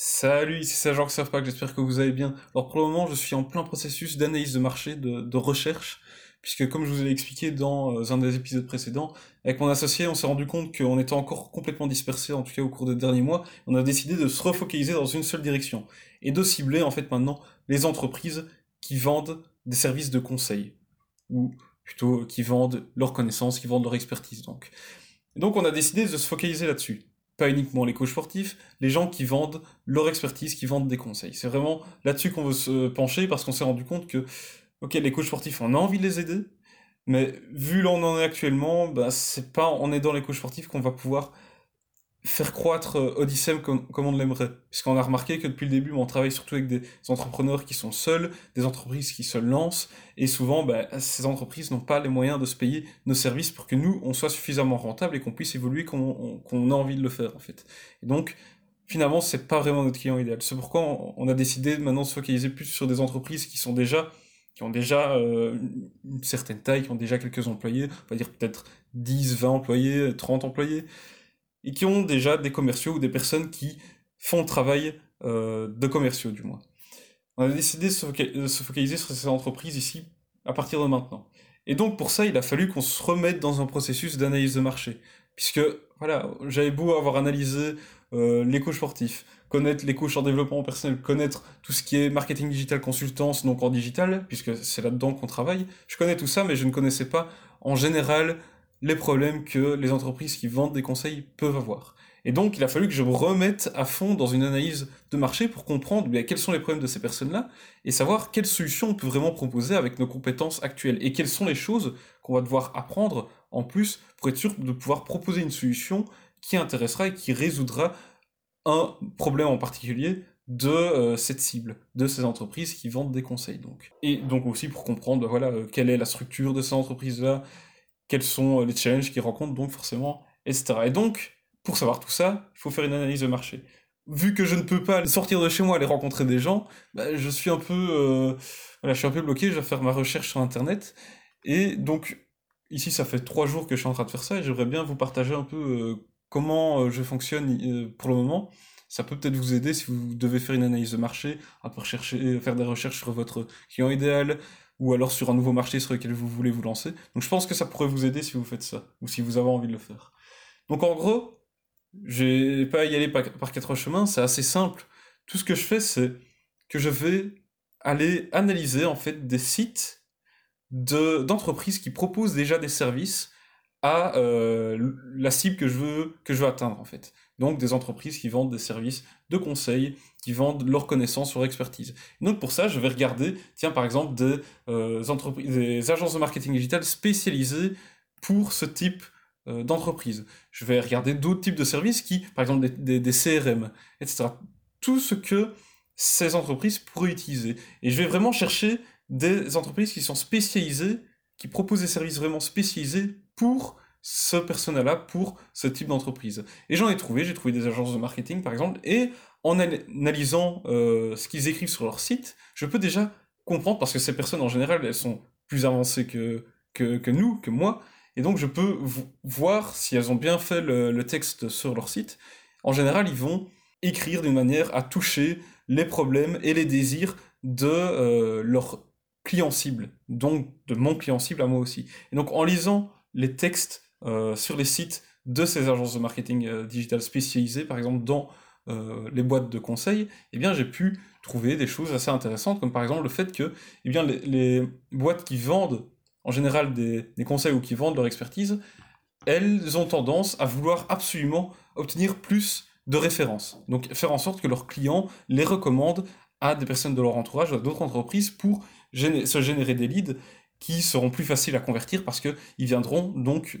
Salut, ici c'est Jean que j'espère que vous allez bien. Alors pour le moment, je suis en plein processus d'analyse de marché, de, recherche, puisque comme je vous l'ai expliqué dans euh, un des épisodes précédents, avec mon associé, on s'est rendu compte qu'on était encore complètement dispersé, en tout cas au cours des derniers mois, on a décidé de se refocaliser dans une seule direction, et de cibler en fait maintenant les entreprises qui vendent des services de conseil, ou plutôt qui vendent leurs connaissances, qui vendent leur expertise donc. donc on a décidé de se focaliser là-dessus pas uniquement les coachs sportifs, les gens qui vendent leur expertise, qui vendent des conseils. C'est vraiment là-dessus qu'on veut se pencher parce qu'on s'est rendu compte que, ok, les coachs sportifs, on a envie de les aider, mais vu là où on en est actuellement, bah, c'est pas en aidant les coachs sportifs qu'on va pouvoir faire croître euh, Odyssey comme, on l'aimerait. Puisqu'on a remarqué que depuis le début, on travaille surtout avec des entrepreneurs qui sont seuls, des entreprises qui se lancent, et souvent, bah, ces entreprises n'ont pas les moyens de se payer nos services pour que nous, on soit suffisamment rentable et qu'on puisse évoluer comme on, a envie de le faire, en fait. Et donc, finalement, c'est pas vraiment notre client idéal. C'est pourquoi on a décidé maintenant de se focaliser plus sur des entreprises qui sont déjà qui ont déjà euh, une certaine taille, qui ont déjà quelques employés, on va dire peut-être 10, 20 employés, 30 employés, et qui ont déjà des commerciaux ou des personnes qui font le travail euh, de commerciaux du moins. On a décidé de se focaliser sur ces entreprises ici à partir de maintenant. Et donc pour ça, il a fallu qu'on se remette dans un processus d'analyse de marché. Puisque, voilà, j'avais beau avoir analysé euh, les coachs sportifs, connaître les coachs en développement personnel, connaître tout ce qui est marketing digital, consultance, donc en digital, puisque c'est là-dedans qu'on travaille. Je connais tout ça, mais je ne connaissais pas en général les problèmes que les entreprises qui vendent des conseils peuvent avoir. Et donc, il a fallu que je me remette à fond dans une analyse de marché pour comprendre bien, quels sont les problèmes de ces personnes-là et savoir quelles solutions on peut vraiment proposer avec nos compétences actuelles et quelles sont les choses qu'on va devoir apprendre en plus pour être sûr de pouvoir proposer une solution qui intéressera et qui résoudra un problème en particulier de euh, cette cible, de ces entreprises qui vendent des conseils. Donc. Et donc aussi pour comprendre voilà, euh, quelle est la structure de ces entreprises-là, quels sont euh, les challenges qu'ils rencontrent, donc forcément, etc. Et donc, pour savoir tout ça, il faut faire une analyse de marché. Vu que je ne peux pas sortir de chez moi, aller rencontrer des gens, bah, je suis un peu, euh, voilà, je suis un peu bloqué. Je vais faire ma recherche sur Internet, et donc ici, ça fait trois jours que je suis en train de faire ça, et j'aimerais bien vous partager un peu euh, comment je fonctionne pour le moment. Ça peut peut-être vous aider si vous devez faire une analyse de marché, un peu rechercher, faire des recherches sur votre client idéal, ou alors sur un nouveau marché sur lequel vous voulez vous lancer. Donc je pense que ça pourrait vous aider si vous faites ça, ou si vous avez envie de le faire. Donc en gros, je vais pas y aller par, quatre chemins, c'est assez simple. Tout ce que je fais, c'est que je vais aller analyser en fait des sites d'entreprises qui proposent déjà des services à euh, la cible que je veux que je veux atteindre en fait. Donc des entreprises qui vendent des services de conseil, qui vendent leur connaissance, leur expertise. donc pour ça, je vais regarder, tiens par exemple des euh, agences de marketing digital spécialisées pour ce type euh, d'entreprise. Je vais regarder d'autres types de services qui, par exemple des, des CRM, etc. Tout ce que ces entreprises pourraient utiliser. Et je vais vraiment chercher des entreprises qui sont spécialisées, qui proposent des services vraiment spécialisés pour ce personnel-là, pour ce type d'entreprise. Et j'en ai trouvé, j'ai trouvé des agences de marketing par exemple, et en analysant euh, ce qu'ils écrivent sur leur site, je peux déjà comprendre, parce que ces personnes en général, elles sont plus avancées que, que, nous, que moi, et donc je peux voir si elles ont bien fait le, texte sur leur site. En général, ils vont écrire d'une manière à toucher les problèmes et les désirs de euh, leur client cible, donc de mon client cible à moi aussi. Et donc en lisant les textes sur les sites de ces agences de marketing euh, digital spécialisées, par exemple dans euh, les boîtes de conseil, eh bien j'ai pu trouver des choses assez intéressantes, comme par exemple le fait que eh bien, les, boîtes qui vendent en général des, conseils ou qui vendent leur expertise, elles ont tendance à vouloir absolument obtenir plus de références. Donc faire en sorte que leurs clients les recommandent à des personnes de leur entourage, à d'autres entreprises pour se générer des leads qui seront plus faciles à convertir parce qu'ils viendront donc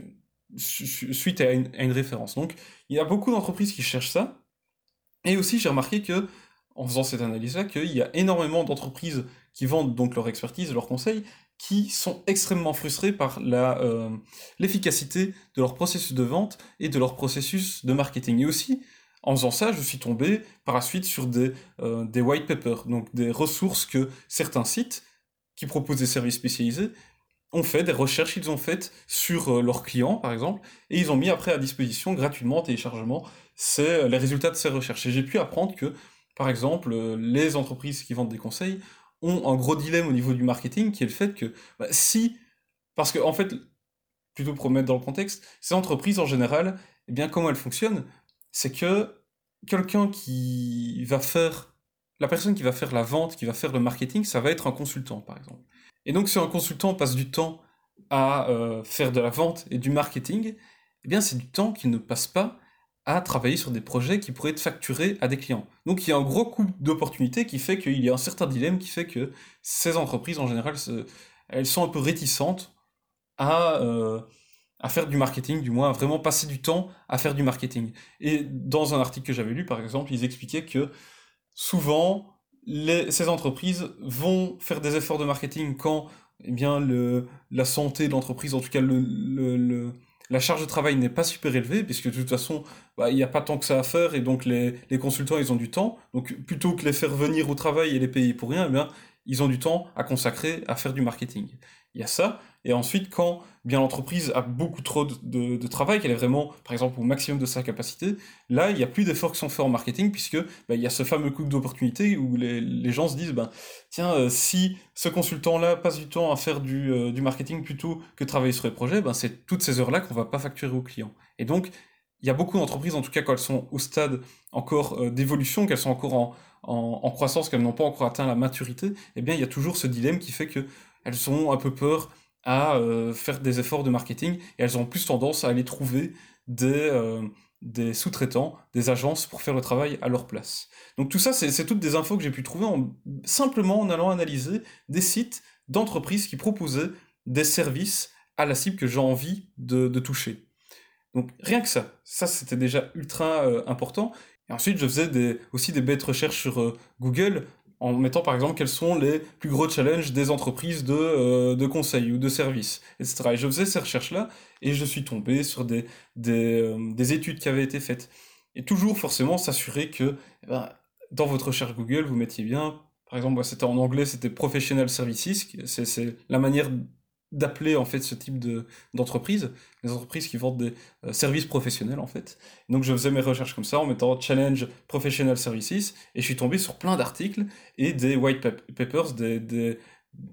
suite à une, référence. Donc il y a beaucoup d'entreprises qui cherchent ça. Et aussi j'ai remarqué que en faisant cette analyse-là, qu'il y a énormément d'entreprises qui vendent donc leur expertise, leurs conseils, qui sont extrêmement frustrés par euh, l'efficacité de leur processus de vente et de leur processus de marketing. Et aussi, en faisant ça, je suis tombé par la suite sur des, euh, des white papers, donc des ressources que certains sites qui proposent des services spécialisés ont fait des recherches qu'ils ont faites sur euh, leurs clients, par exemple, et ils ont mis après à disposition gratuitement, téléchargement, euh, les résultats de ces recherches. Et j'ai pu apprendre que, Par exemple, les entreprises qui vendent des conseils ont un gros dilemme au niveau du marketing qui est le fait que bah, si, parce que en fait, plutôt pour mettre dans le contexte, ces entreprises en général, eh bien comment elles fonctionnent, c'est que quelqu'un qui va faire, la personne qui va faire la vente, qui va faire le marketing, ça va être un consultant par exemple. Et donc si un consultant passe du temps à euh, faire de la vente et du marketing, eh bien c'est du temps qu'il ne passe pas à travailler sur des projets qui pourraient être facturés à des clients. Donc il y a un gros coup d'opportunité qui fait qu'il y a un certain dilemme qui fait que ces entreprises en général, elles sont un peu réticentes à, euh, à faire du marketing, du moins à vraiment passer du temps à faire du marketing. Et dans un article que j'avais lu par exemple, ils expliquaient que souvent ces entreprises vont faire des efforts de marketing quand eh bien, le, la santé de l'entreprise, en tout cas le, le la charge de travail n'est pas super élevée, puisque de toute façon, bah, il n'y a pas tant que ça à faire, et donc les, les, consultants, ils ont du temps. Donc plutôt que les faire venir au travail et les payer pour rien, eh bien, ils ont du temps à consacrer à faire du marketing. Il y a ça, et ensuite, quand bien l'entreprise a beaucoup trop de, travail, qu'elle est vraiment, par exemple, au maximum de sa capacité, là, il n'y a plus d'efforts qui sont faits en marketing, puisque bah, il y a ce fameux coup d'opportunité où les, gens se disent, ben, tiens, euh, si ce consultant-là passe du temps à faire du, euh, marketing plutôt que travailler sur les projets, ben, c'est toutes ces heures-là qu'on va pas facturer aux clients. Et donc, il y a beaucoup d'entreprises, en tout cas quand elles sont au stade encore euh, d'évolution, qu'elles sont encore en, en croissance, qu'elles n'ont pas encore atteint la maturité, eh bien, il y a toujours ce dilemme qui fait qu'elles ont un peu peur à euh, faire des efforts de marketing et elles ont plus tendance à aller trouver des, euh, des sous-traitants, des agences pour faire le travail à leur place. Donc tout ça, c'est toutes des infos que j'ai pu trouver en, simplement en allant analyser des sites d'entreprises qui proposaient des services à la cible que j'ai envie de, de, toucher. Donc rien que ça, ça c'était déjà ultra euh, important. Et ensuite, je faisais des, aussi des bêtes recherches sur Google en mettant par exemple quels sont les plus gros challenges des entreprises de, euh, de conseil ou de services, etc. Et je faisais ces recherches-là et je suis tombé sur des, des, euh, des, études qui avaient été faites. Et toujours forcément s'assurer que eh ben, dans votre recherche Google, vous mettiez bien, par exemple, c'était en anglais, c'était Professional Services, c'est la manière d'appeler en fait ce type de d'entreprise, les entreprises qui vendent des euh, services professionnels en fait. Donc je faisais mes recherches comme ça en mettant challenge professional services et je suis tombé sur plein d'articles et des white papers, des, des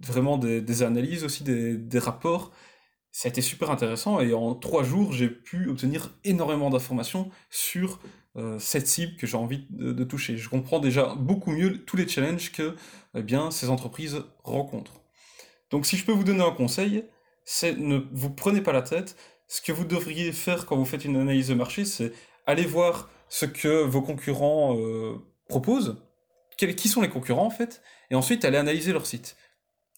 vraiment des, des, analyses aussi, des, des rapports. Ça a été super intéressant et en trois jours j'ai pu obtenir énormément d'informations sur euh, cette cible que j'ai envie de, de, toucher. Je comprends déjà beaucoup mieux tous les challenges que eh bien ces entreprises rencontrent. Donc si je peux vous donner un conseil, c'est ne vous prenez pas la tête. Ce que vous devriez faire quand vous faites une analyse de marché, c'est aller voir ce que vos concurrents euh, proposent, qui sont les concurrents en fait, et ensuite aller analyser leur site.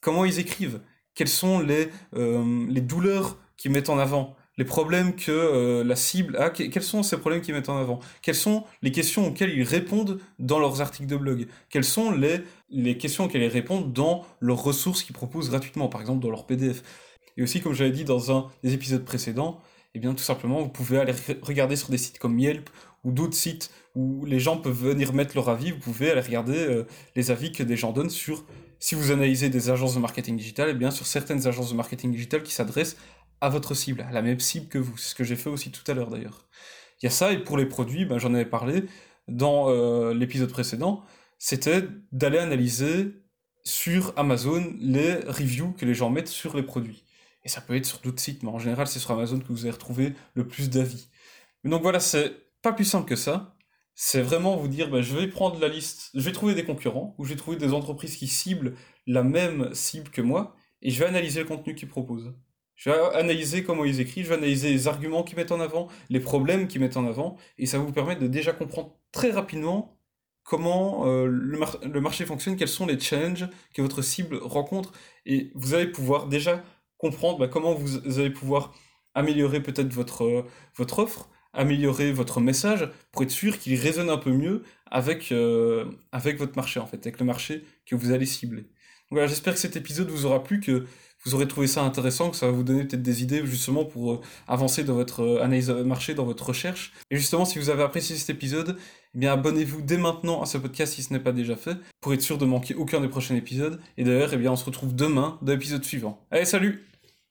Comment ils écrivent, quelles sont les, euh, les douleurs qu'ils mettent en avant, les problèmes que euh, la cible a, quels sont ces problèmes qu'ils mettent en avant, quelles sont les questions auxquelles ils répondent dans leurs articles de blog, quelles sont les, les questions auxquelles ils répondent dans leurs ressources qu'ils proposent gratuitement, par exemple dans leur PDF. Et aussi, comme j'avais dit dans un des épisodes précédents, eh bien tout simplement, vous pouvez aller regarder sur des sites comme Yelp ou d'autres sites où les gens peuvent venir mettre leur avis, vous pouvez aller regarder euh, les avis que des gens donnent sur si vous analysez des agences de marketing digital, eh bien sur certaines agences de marketing digital qui s'adressent à votre cible, à la même cible que vous. C'est ce que j'ai fait aussi tout à l'heure d'ailleurs. Il y a ça, et pour les produits, ben, j'en avais parlé dans euh, l'épisode précédent, c'était d'aller analyser sur Amazon les reviews que les gens mettent sur les produits. Et ça peut être sur d'autres sites, mais en général, c'est sur Amazon que vous allez retrouver le plus d'avis. Donc voilà, c'est pas plus simple que ça. C'est vraiment vous dire, ben, je vais prendre la liste, je vais trouver des concurrents, ou je vais trouver des entreprises qui ciblent la même cible que moi, et je vais analyser le contenu qu'ils proposent. Je vais analyser comment ils écrivent, je vais analyser les arguments qu'ils mettent en avant, les problèmes qu'ils mettent en avant, et ça va vous permettre de déjà comprendre très rapidement comment euh, le, marché fonctionne, quels sont les challenges que votre cible rencontre, et vous allez pouvoir déjà comprendre bah, comment vous, allez pouvoir améliorer peut-être votre, euh, votre offre, améliorer votre message pour être sûr qu'il résonne un peu mieux avec, euh, avec votre marché, en fait, avec le marché que vous allez cibler. Voilà, j'espère que cet épisode vous aura plu, que vous aurez trouvé ça intéressant, que ça va vous donner peut-être des idées justement pour euh, avancer dans votre euh, analyse marché, dans votre recherche. Et justement, si vous avez apprécié cet épisode, eh abonnez-vous dès maintenant à ce podcast si ce n'est pas déjà fait, pour être sûr de manquer aucun des prochains épisodes. Et d'ailleurs, eh bien on se retrouve demain dans l'épisode suivant. Allez, salut